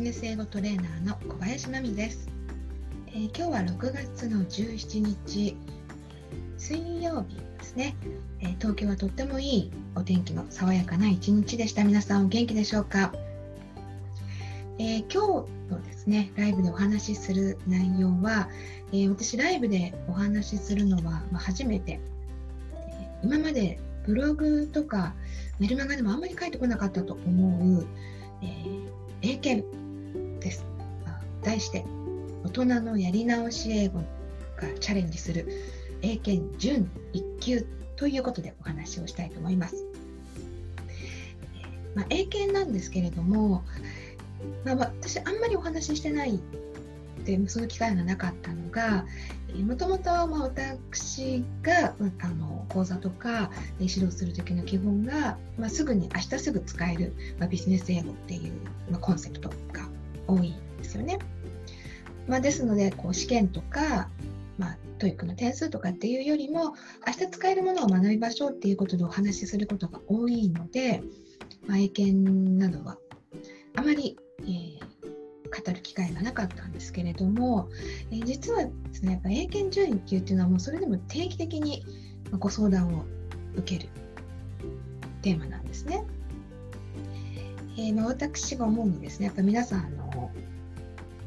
こんにちはビジネス英語トレーナーの小林真美です、えー、今日は6月の17日。水曜日ですね、えー、東京はとってもいいお天気の爽やかな一日でした。皆さんお元気でしょうか、えー、今日のですねライブでお話しする内容は、え私ライブでお話しするのは、まあ、初めて、え今までブログとかメルマガでもあんまり書いてこなかったと思う、えー、英検。題して、大人のやり直し英語がチャレンジする英検準1級ということでお話をしたいと思います。まあ、英検なんですけれども、まあ、私あんまりお話ししてないでその機会がなかったのがもともと私があの講座とか指導する時の基本が、まあ、すぐに明日すぐ使える、まあ、ビジネス英語っていう、まあ、コンセプトが多いんですよね。まあ、ですのでこう試験とか、まあ、 TOEIC の点数とかっていうよりも明日使えるものを学びましょうっていうことでお話しすることが多いので、まあ、英検などはあまり、えー語る機会がなかったんですけれども、えー、実はですねやっぱ英検準1級っていうのはもうそれでも定期的にご相談を受けるテーマなんですね。えー、まあ、私が思うにですねやっぱ皆さんの、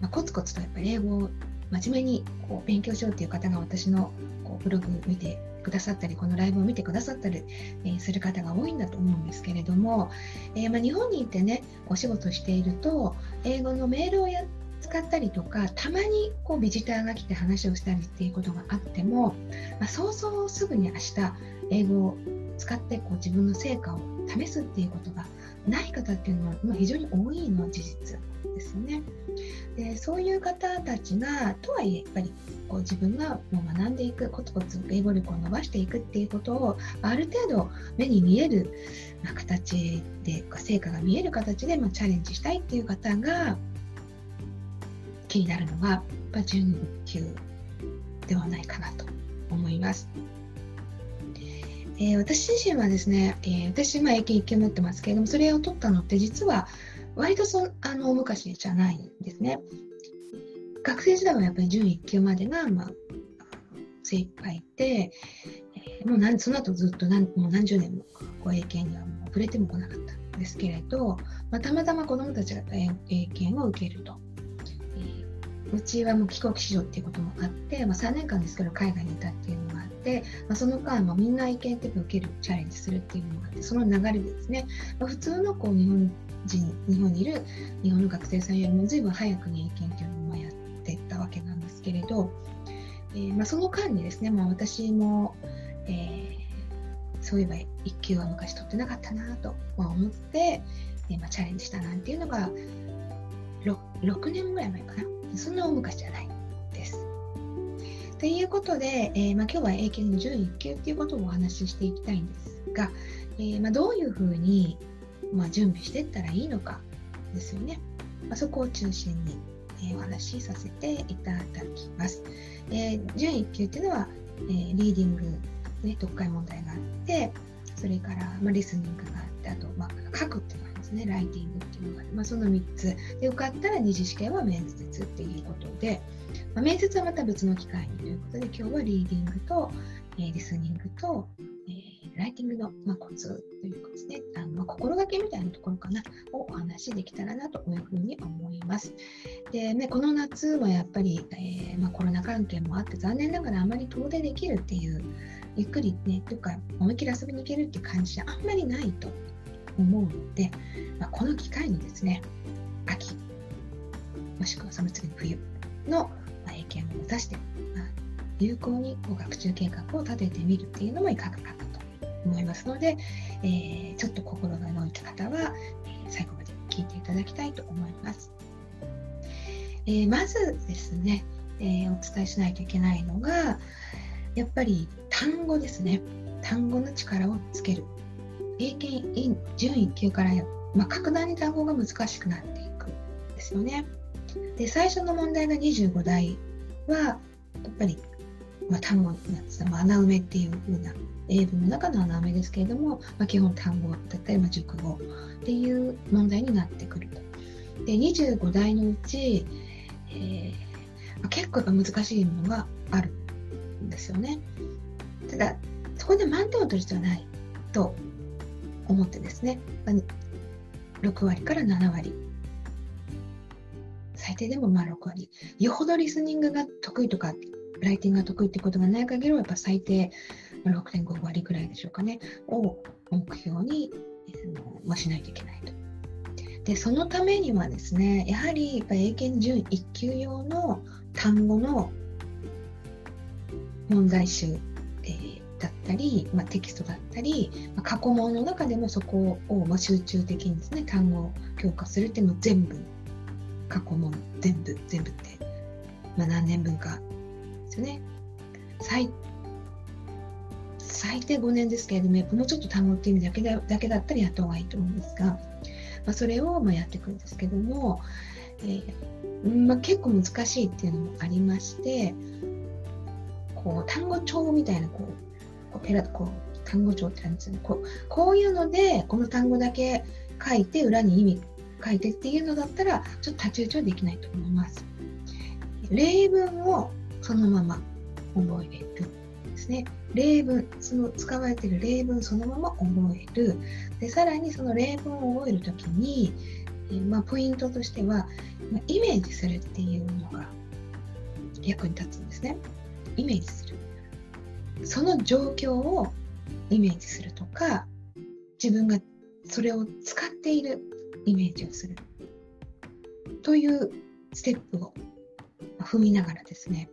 まあ、コツコツとやっぱり英語を真面目にこう勉強しようっていう方が私のこうブログ見てくださったりこのライブを見てくださったり、え、する方が多いんだと思うんですけれども、えー、ま、日本にいてねお仕事していると英語のメールをや使ったりとかたまにこうビジターが来て話をしたりっていうことがあっても、まあ、そうそうすぐに明日英語を使ってこう自分の成果を試すっていうことがない方っていうのは非常に多いの事実ですね。でそういう方たちがとはいえやっぱりこう自分が学んでいくコツコツ英語力を伸ばしていくっていうことをある程度目に見える、ま、形で成果が見える形で、ま、チャレンジしたいっていう方が気になるのが、まあ、準級ではないかなと思います。えー、私自身はですね、えー、私、まあ、英検1級持ってますけれども、それを取ったのって実は割とそあの昔じゃないんですね。学生時代はやっぱり準1級までが、まあ、精一杯で、えー、もう何その後ずっと何もう何十年もこう英検にはもう触れても来なかったんですけれど、まあ、たまたま子どもたちが英検を受けると。うちはもう帰国子女っていうこともあって、まあ、3年間ですけど海外にいたっていう、まあ、その間みんな意見テープ受けるチャレンジするっていうのがあってその流れですね、まあ、普通のこう日本人日本にいる日本の学生さんよりも随分早くに英検っていうのをやっていったわけなんですけれど、えー、まあ、その間にですね、まあ、私も、えー、そういえば1級は昔取ってなかったなと思って、えー、まあ、チャレンジしたなんていうのが 6, 6年ぐらい前かな。そんな大昔じゃない。ということで、えー、まあ、今日は英検の準1級ということをお話ししていきたいんですが、えー、まあ、どういうふうに、まあ、準備していったらいいのかですよね。まそこを中心に、えー、お話しさせていただきます。え準1級っていうのは、えリーディング、ね、読解問題があって、それから、まリスニングがあって、あと、ま書くっていうのね、ライティングっていうのが。あって、まあ、その3つ。で受かったら二次試験は面接っていうことで、まあ、面接はまた別の機会にということで、今日はリーディングと、えー、リスニングと、えー、ライティングの、まあ、コツというかですね、あのまあ、心がけみたいなところかな、をお話しできたらなというふうに思います。で、ね、この夏はやっぱり、えー、まあ、コロナ関係もあって、残念ながらあまり遠出できるっていう、ゆっくりね、というか、思いっきり遊びに行けるっていう感じじゃあんまりないと。思うので、まあ、この機会にですね、秋、もしくはその次の冬の、ま、英検を目指して、まあ、有効にこう学習計画を立ててみるっていうのもいかがかなと思いますので、えー、ちょっと心が動いた方は、え、最後まで聞いていただきたいと思います。えー、まずですね、えお伝えしないといけないのが、やっぱり単語ですね。単語の力をつける。英検準1級から、まあ、格段に単語が難しくなっていくんですよね。で最初の問題が25題はやっぱり、まあ、単語なんです、まあ、穴埋めっていう風な英文の中の穴埋めですけれども、まあ、基本単語だったり、まあ、熟語っていう問題になってくると。で25題のうち、えーまあ、結構難しいものがあるんですよね。ただそこで満点を取る必要はないと思ってですね、6割から7割最低でもまあ6割よほどリスニングが得意とかライティングが得意ってことがない限りはやっぱ最低6.5割ぐらいでしょうかね。を目標に、まあ、しないといけないと。でそのためにはですねやはりやっぱ英検準1級用の単語の問題集、えー、だったり、まあ、テキストだったり、まあ、過去問の中でもそこを、まあ、集中的にですね単語を強化するっていうのを全部過去問全部全部って、まあ、何年分かですよね。最最低5年ですけれども、もうちょっと単語っていう意味だけだだけだったらやった方がいいと思うんですが、まあ、それをまあやっていくんですけども、えーまあ、結構難しいっていうのもありまして、こう単語帳みたいなこうこうペラこう単語帳ってあるんですねこうこういうのでこの単語だけ書いて裏に意味書いてっていうのだったらちょっと太刀打ちはできないと思います。例文をそのまま覚えるですね。例文、その使われている例文そのまま覚える。でさらにその例文を覚えるときに、えまあ、ポイントとしては、まイメージするっていうのが役に立つんですね。イメージする。その状況をイメージするとか、自分がそれを使っているイメージをするというステップを踏みながらですね、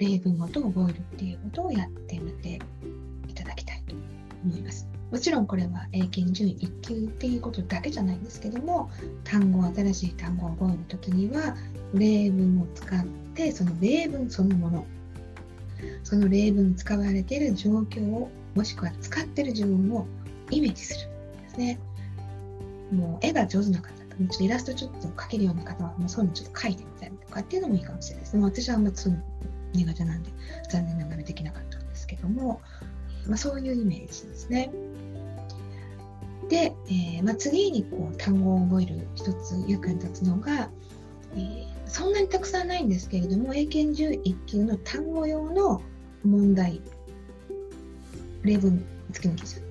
例文ごと覚えるっていうことをやってみていただきたいと思います。もちろんこれは英検準1級っていうことだけじゃないんですけども単語新しい単語を覚える時には例文を使ってその例文そのものその例文使われている状況をもしくは使っている自分をイメージするんですね。もう絵が上手な方ちょっとイラストちょっと描けるような方はもうそういうのちょっと描いてみたりとかっていうのもいいかもしれないですね。私はあんまりそういうの苦手なんで残念ながらできなかったんですけども、まあ、そういうイメージですね。で、えー、まあ、次にこう単語を覚える一つ役に立つのが、えー、そんなにたくさんないんですけれども英検11級の単語用の問題例文付きの記事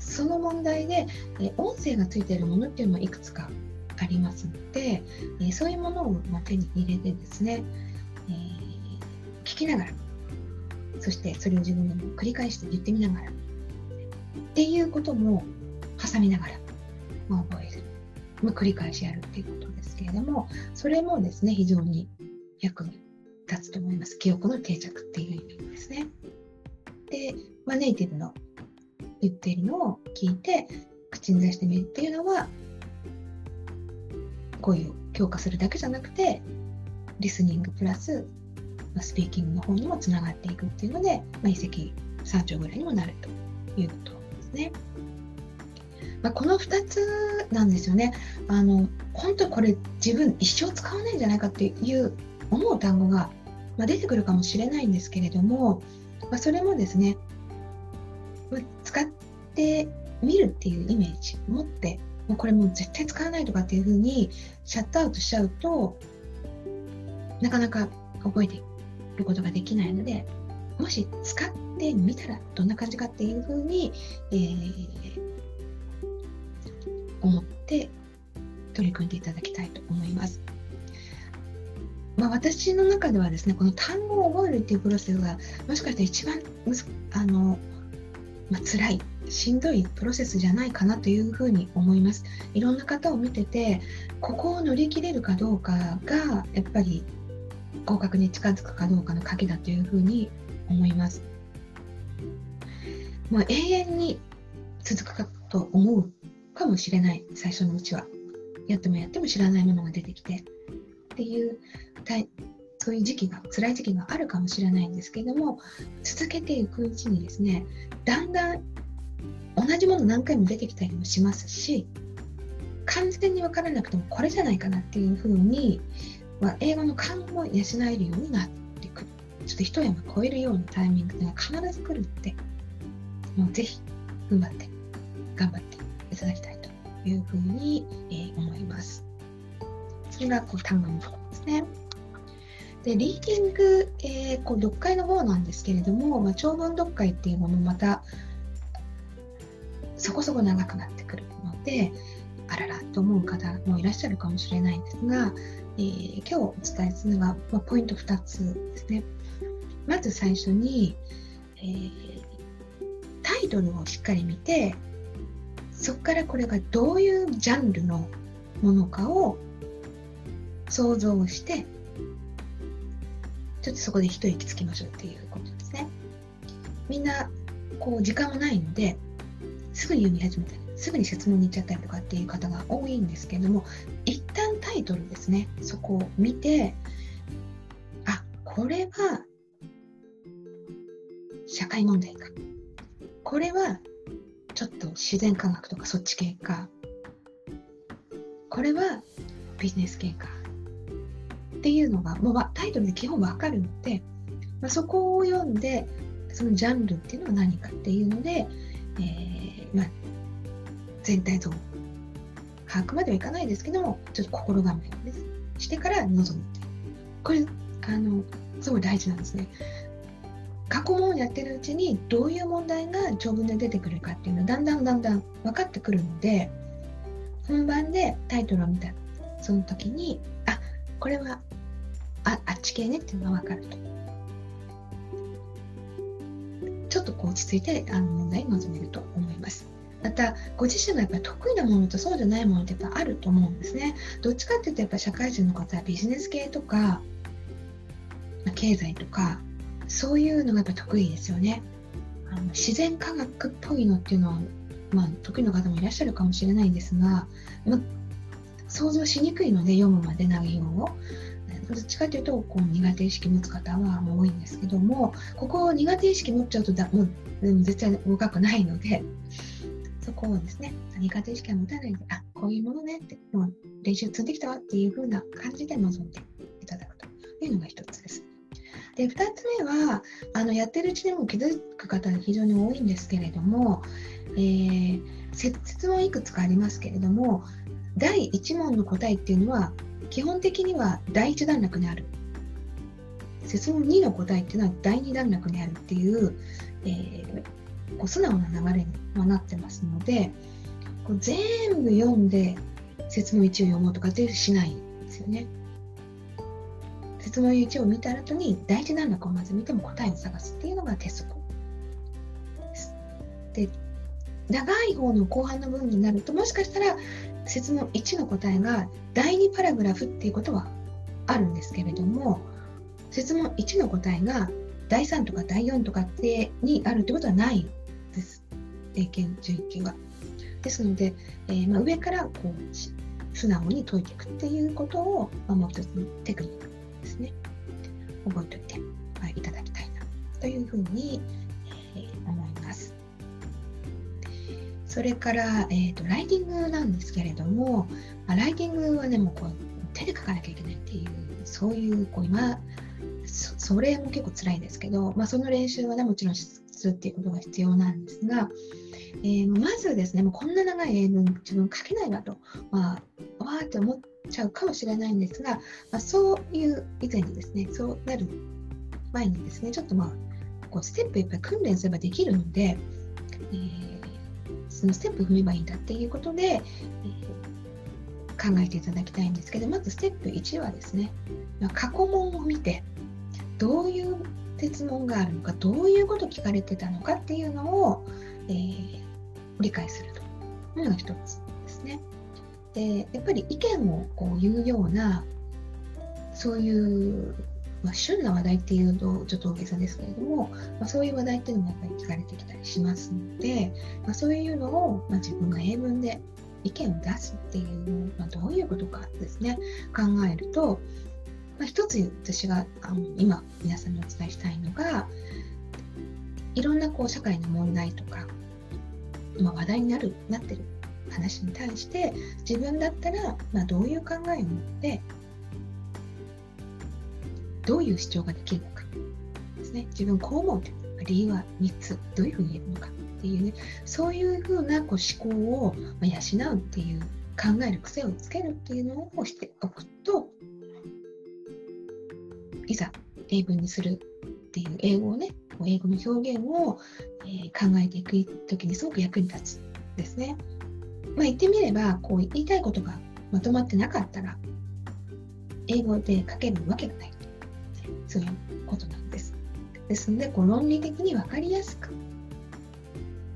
その問題で、音声がついているものっていうのもいくつかありますので、そういうものを、手に入れてですね、聞きながらそしてそれを自分でも繰り返して言ってみながらっていうことも挟みながら、覚える、ま、繰り返しやるっていうことけれどもそれもですね非常に役に立つと思います記憶の定着っていう意味ですねで、まあ、ネイティブの言っているのを聞いて口に出してみるっていうのは語彙を強化するだけじゃなくてリスニングプラス、ま、スピーキングの方にもつながっていくっていうので、まあ、一石三鳥ぐらいにもなるということですね。まあ、この2つなんですよね。あの本当これ自分一生使わないんじゃないかっていう思う単語が、ま、出てくるかもしれないんですけれども、まあ、それもですね使ってみるっていうイメージ持ってもうこれもう絶対使わないとかっていうふうにシャットアウトしちゃうとなかなか覚えていることができないのでもし使ってみたらどんな感じかっていうふうに、えー、て取り組んでいただきたいと思います。まあ、私の中ではですねこの単語を覚えるっていうプロセスがもしかして一番あのまあ、辛いしんどいプロセスじゃないかなというふうに思いますいろんな方を見ててここを乗り切れるかどうかがやっぱり合格に近づくかどうかの鍵だというふうに思いますもう永遠に続くかと思うかもしれない。最初のうちは。やってもやっても知らないものが出てきて。っていうそういう時期が辛い時期があるかもしれないんですけれども続けていくうちにですねだんだん同じもの何回も出てきたりもしますし完全に分からなくてもこれじゃないかなっていうふうに、まあ、英語の勘も養えるようになってくっちょっと一山越えるようなタイミングが必ず来るのでもうぜひ踏ん張って頑張って。ただきたいというふうに、えー、思います。それがこう単語のところですね。でリーディング、えー、こう読解の方なんですけれども、まあ、長文読解っていうのもまたそこそこ長くなってくるのであららと思う方もいらっしゃるかもしれないんですが、えー、今日お伝えするのは、まあ、ポイント2つですね。まず最初に、えー、タイトルをしっかり見てそこからこれがどういうジャンルのものかを想像してちょっとそこで一息つきましょうっていうことですね。みんなこう時間もないのですぐに読み始めたりすぐに説問に行っちゃったりとかっていう方が多いんですけれども一旦タイトルですねそこを見てあこれは社会問題かこれはちょっと自然科学とかそっち系か。これはビジネス系か。っていうのがもうタイトルで基本わかるので、まあ、そこを読んでそのジャンルっていうのは何かっていうので、えー、まあ、全体像把握まではいかないですけどもちょっと心構えを、ね、してから臨むこれあのすごい大事なんですね。過去問をやってるうちにどういう問題が長文で出てくるかっていうのはだんだんだんだん分かってくるので本番でタイトルを見たその時にあこれはああっち系ねっていうのが分かると。ちょっとこう落ち着いてあの問題に臨めると思います。またご自身がやっぱ得意なものとそうじゃないものってやっぱあると思うんですね。どっちかっていうとやっぱ社会人の方はビジネス系とか経済とかそういうのがやっぱ得意ですよね。あの自然科学っぽいのっていうのは、まあ、得意な方もいらっしゃるかもしれないんですが、ま想像しにくいので読むまで内容を。どっちかというとこう苦手意識持つ方は多いんですけどもここを苦手意識持っちゃうとだもう絶対深くないのでそこをですね苦手意識は持たないであこういうものねってもう練習積んできたわっていう風な感じで臨んでいただくというのが一つです。で2つ目はあのやってるうちにも気づく方が非常に多いんですけれども、えー、説問いくつかありますけれども第1問の答えっていうのは基本的には第1段落にある説問2の答えっていうのは第2段落にあるっていう,、えー、こう素直な流れにはなってますのでこう全部読んで説問1を読もうとかってしないんですよね。説問1を見た後に第一段落をまず見ても答えを探すっていうのが鉄則です。で長い方の後半の部分になるともしかしたら説問1の答えが第2パラグラフっていうことはあるんですけれども説問1の答えが第3とか第4とかってにあるってことはないです。英検準級は。ですので、えー、まあ、上からこう素直に解いていくっていうことを、まあ、もう一つのテクニックですね。覚えておいて、はい、いただきたいなというふうに、えー、思います。それから、えーと、ライティングなんですけれども、まあ、ライティングはねもうこう手で書かなきゃいけないっていうそういうこう今それも結構辛いですけど、まあ、その練習はねもちろんするっていうことが必要なんですが、えー、まずですねもうこんな長い英文自分書けないわと、まあ、わーって思ってちゃうかもしれないんですが、まあ、そういう以前にですねそうなる前にですねちょっとまあこうステップやっぱり訓練すればできるので、えー、そのステップ踏めばいいんだっていうことで、えー、考えていただきたいんですけどまずステップ1はですね、まあ、過去問を見てどういう質問があるのかどういうこと聞かれてたのかっていうのを、えー、理解するというのが一つですね。でやっぱり意見をこう言うようなそういう、まあ、旬な話題っていうとちょっと大げさですけれども、まあ、そういう話題っていうのもやっぱり聞かれてきたりしますので、まあ、そういうのを、ま自分が英文で意見を出すっていう、まどういうことかですね考えると、ま一つ私があの今皆さんにお伝えしたいのがいろんなこう社会の問題とか、ま話題になるなってる話に対して自分だったら、まあ、どういう考えを持ってどういう主張ができるのか。ですね。自分こう思うと。いう理由は3つ、どういうふうに言えるのか。っていうね、そういうふうなこう思考を養うっていう、考える癖をつけるっていうのをしておくと、いざ英文にするっていう英語をね、英語の表現を、え、考えていくときにすごく役に立つ。ですね。まあ、言ってみればこう言いたいことがまとまってなかったら英語で書けるわけがないそういうことなんです。ですのでこう論理的に分かりやすく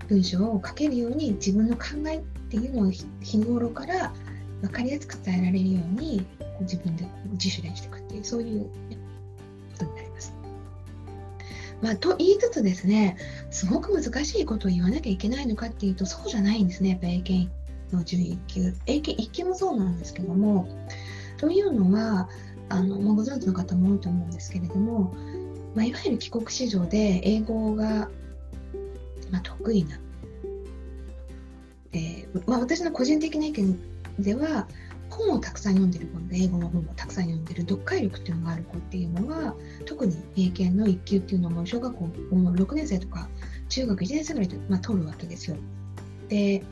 文章を書けるように自分の考えっていうのを日頃から分かりやすく伝えられるように自分で自主練していくっていうそういう、ことになります。まあ、と言いつつですねすごく難しいことを言わなきゃいけないのかっていうとそうじゃないんですねやっぱ英検の準1級英検1級もそうなんですけどもというのはあの、ご存知の方も多いと思うんですけれども、まあ、いわゆる帰国子女で英語が、まあ、得意な、えーまあ、私の個人的な意見では本をたくさん読んでる子で英語の本をたくさん読んでる読解力っていうのがある子っていうのは特に英検の1級っていうのも小学校6年生とか中学1年生ぐらいで、まあ、取るわけですよ。で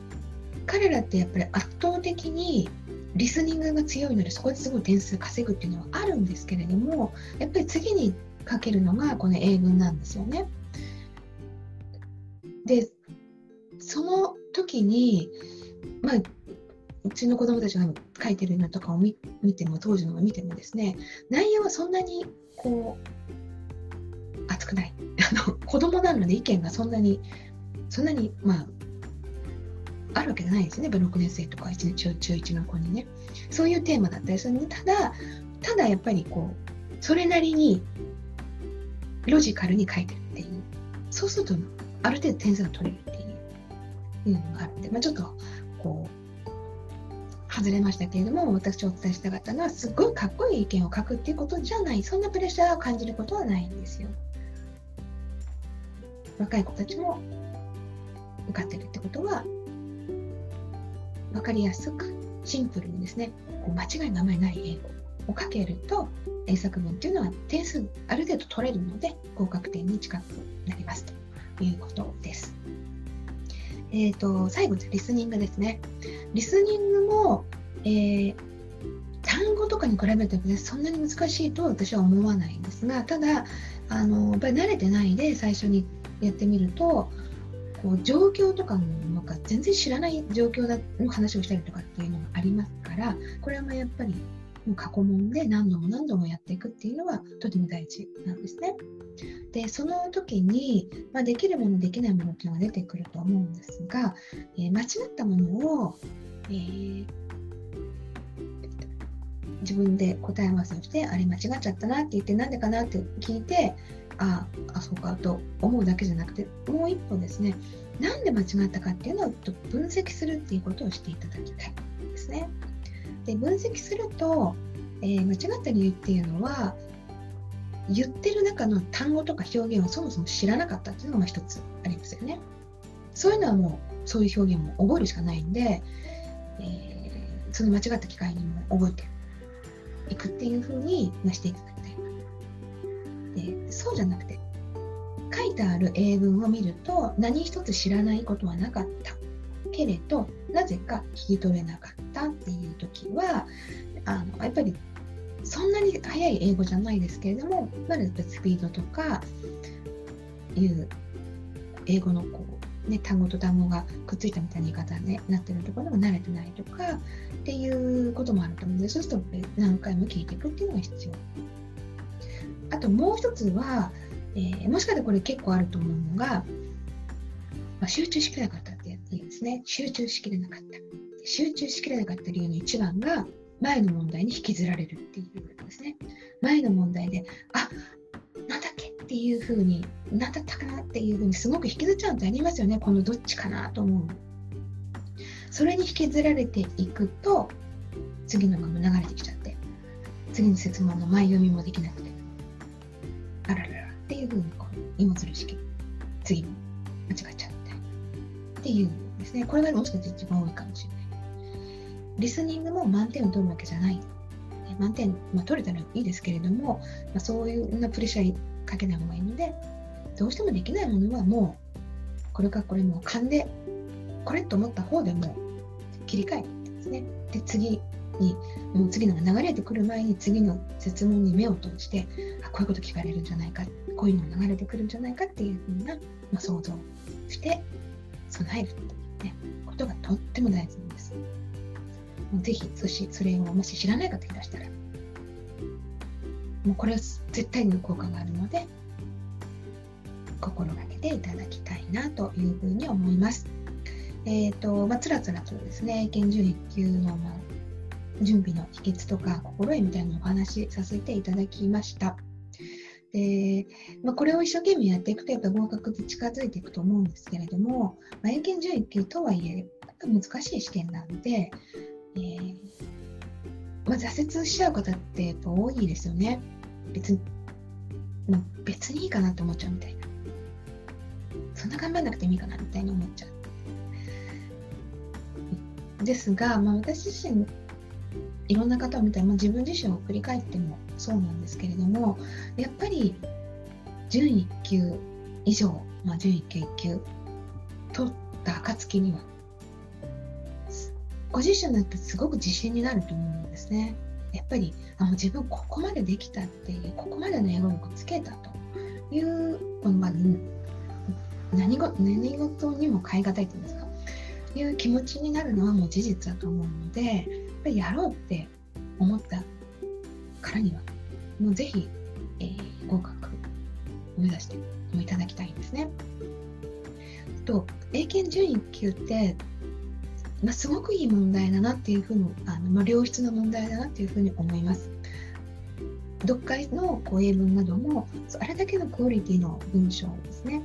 彼らってやっぱり圧倒的にリスニングが強いのでそこですごい点数稼ぐっていうのはあるんですけれどもやっぱり次にかけるのがこの英文なんですよね。でその時にまあうちの子供たちが書いてるのとかを見ても当時のを見てもですね内容はそんなにこう熱くない あの子供なので意見がそんなにそんなにまああるわけじゃないんですね、6年生とか1年中中1の子にね。そういうテーマだったりするので、ただ、ただやっぱりこう、それなりにロジカルに書いてるっていう。そうすると、ある程度点数が取れるっていうのがあって、まあ、ちょっとこう、外れましたけれども、私お伝えしたかったのは、すっごいかっこいい意見を書くっていうことじゃない、そんなプレッシャーを感じることはないんですよ。若い子たちも受かってるってことは、分かりやすくシンプルにですねこう間違いがあまりない英語を書けると英作文っていうのは点数ある程度取れるので合格点に近くなりますということです。えーと、最後リスニングですね。リスニングも、えー、単語とかに比べるとそんなに難しいと私は思わないんですがただあのやっぱり慣れてないで最初にやってみるとこう状況とかもか全然知らない状況の話をしたりとかっていうのがありますからこれもやっぱり過去問で何度も何度もやっていくっていうのはとても大事なんですね。でその時に、まあ、できるものできないものっていうのが出てくると思うんですが、えー、間違ったものを、えー、自分で答え合わせをしてあれ間違っちゃったなって言ってなんでかなって聞いてああそうかと思うだけじゃなくてもう一歩ですねなんで間違ったかっていうのを分析するっていうことをしていただきたいですね。で分析すると、えー、間違った理由っていうのは言ってる中の単語とか表現をそもそも知らなかったっていうのが一つありますよね。そういうのはもうそういう表現も覚えるしかないんで、えー、その間違った機会にも覚えていくっていうふうにしていただきたいそうじゃなくて書いてある英文を見ると何一つ知らないことはなかった。けれどなぜか聞き取れなかったっていう時はあのやっぱりそんなに速い英語じゃないですけれどもまだスピードとかいう英語のこう、ね、単語と単語がくっついたみたいな言い方に、ね、なってるところが慣れてないとかっていうこともあると思うのでそうすると何回も聞いていくっていうのが必要。あともう一つは、えー、もしかしたらこれ結構あると思うのが、まあ、集中しきれなかったってやつですね。集中しきれなかった。集中しきれなかった理由の一番が、前の問題に引きずられるっていうことですね。前の問題で、あなんだっけっていうふうに、なんだったかなっていうふうにすごく引きずっちゃうとありますよね。このどっちかなと思う。それに引きずられていくと、次のまま流れてきちゃって、次の説問の前読みもできなく、ていうふうにこう荷物の式次も間違っちゃうみたいなっていうですね。これがもしかして一番多いかもしれない。リスニングも満点を取るわけじゃない。満点、まあ、取れたらいいですけれども、まあ、そういうなプレッシャーかけない方がいいのでどうしてもできないものはもうこれかこれも勘でこれと思った方でも切り替えてですね。で次にもう次のが流れてくる前に次の質問に目を通してあこういうこと聞かれるんじゃないかこういうのが流れてくるんじゃないかっていうふうな、まあ、想像して備えるっていう、ね、ことがとっても大事なんです。ぜひそしそれをもし知らない方いらしたらもうこれは絶対に効果があるので心がけていただきたいなというふうに思います。えっ、ー、と、まあ、つらつらとですね、英検準1級の、まあ、準備の秘訣とか心得みたいなお話しさせていただきました。でまあ、これを一生懸命やっていくとやっぱ合格に近づいていくと思うんですけれども、まあ、英検準1級とはいえ難しい試験なので、えー、まあ、挫折しちゃう方ってやっぱ多いですよね。別に、まあ、別にいいかなと思っちゃうみたいな。そんな頑張んなくてもいいかなみたいに思っちゃう。ですが、まあ、私自身いろんな方を見たら、まあ、自分自身を振り返ってもそうなんですけれどもやっぱり準1級以上、まあ、準1級1級取った暁にはご自身だってすごく自信になると思うんですね。やっぱりあの自分ここまでできたっていうここまでの英語力つけたというこの、まあ、何事何事にも変え難いというんですかいう気持ちになるのはもう事実だと思うのでぱりやろうって思ったからには、もうぜひ、えー、合格を目指していただきたいんですね。と、英検準1級って、まあ、すごくいい問題だなっていうふうに、あのまあ、良質な問題だなっていうふうに思います。読解のこう英文なども、あれだけのクオリティの文章ですね、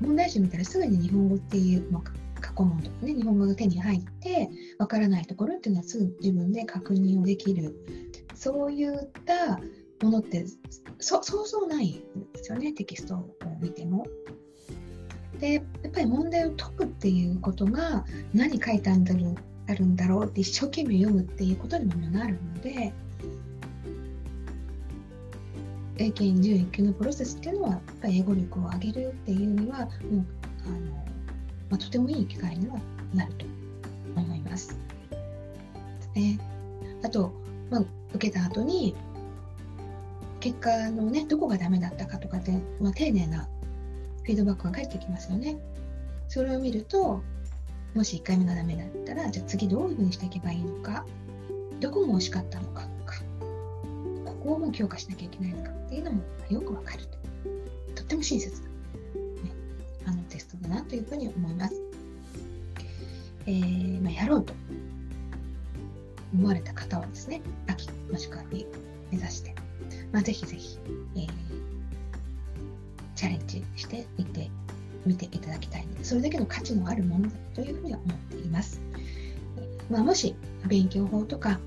問題集見たらすぐに日本語っていうの過去問とかね、日本語が手に入って、わからないところっていうのはすぐ自分で確認をできる。そういったものってそそうそうないんですよね、テキストを見ても。で、やっぱり問題を解くっていうことが何書いてあるんだろうあるんだろうって一生懸命読むっていうことにもなるので、英検11級のプロセスっていうのは、やっぱり英語力を上げるっていうには、もうあのまあ、とてもいい機会にはなると思います。ね、あと、まあ、受けた後に結果のねどこがダメだったかとかって、まあ、丁寧なフィードバックが返ってきますよね。それを見るともし1回目がダメだったらじゃあ次どういうふうにしていけばいいのかどこも惜しかったのかとかここをも強化しなきゃいけないのかっていうのもよくわかるとっても親切ななというふうに思います。えー、まあ、やろうと思われた方はですね、秋もしくは冬目指して、まあ、ぜひぜひ、えー、チャレンジしてみて見ていただきたいので、それだけの価値のあるものだというふうには思っています。まあ、もし勉強法とか、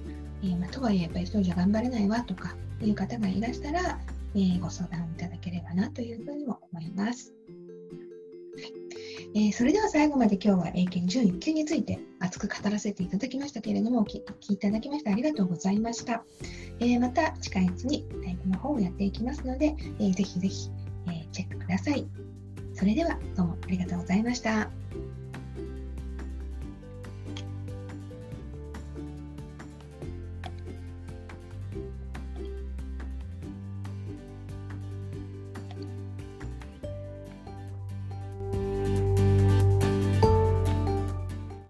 えー、まあ、とはいえやっぱり一人じゃ頑張れないわとかいう方がいらしたら、えー、ご相談いただければなというふうにも思います。えー、それでは最後まで今日は英検準1級について熱く語らせていただきましたけれども、お聞きいただきましてありがとうございました。えー、また近いうちにライブの方をやっていきますので、えー、ぜひぜひ、えチェックください。それではどうもありがとうございました。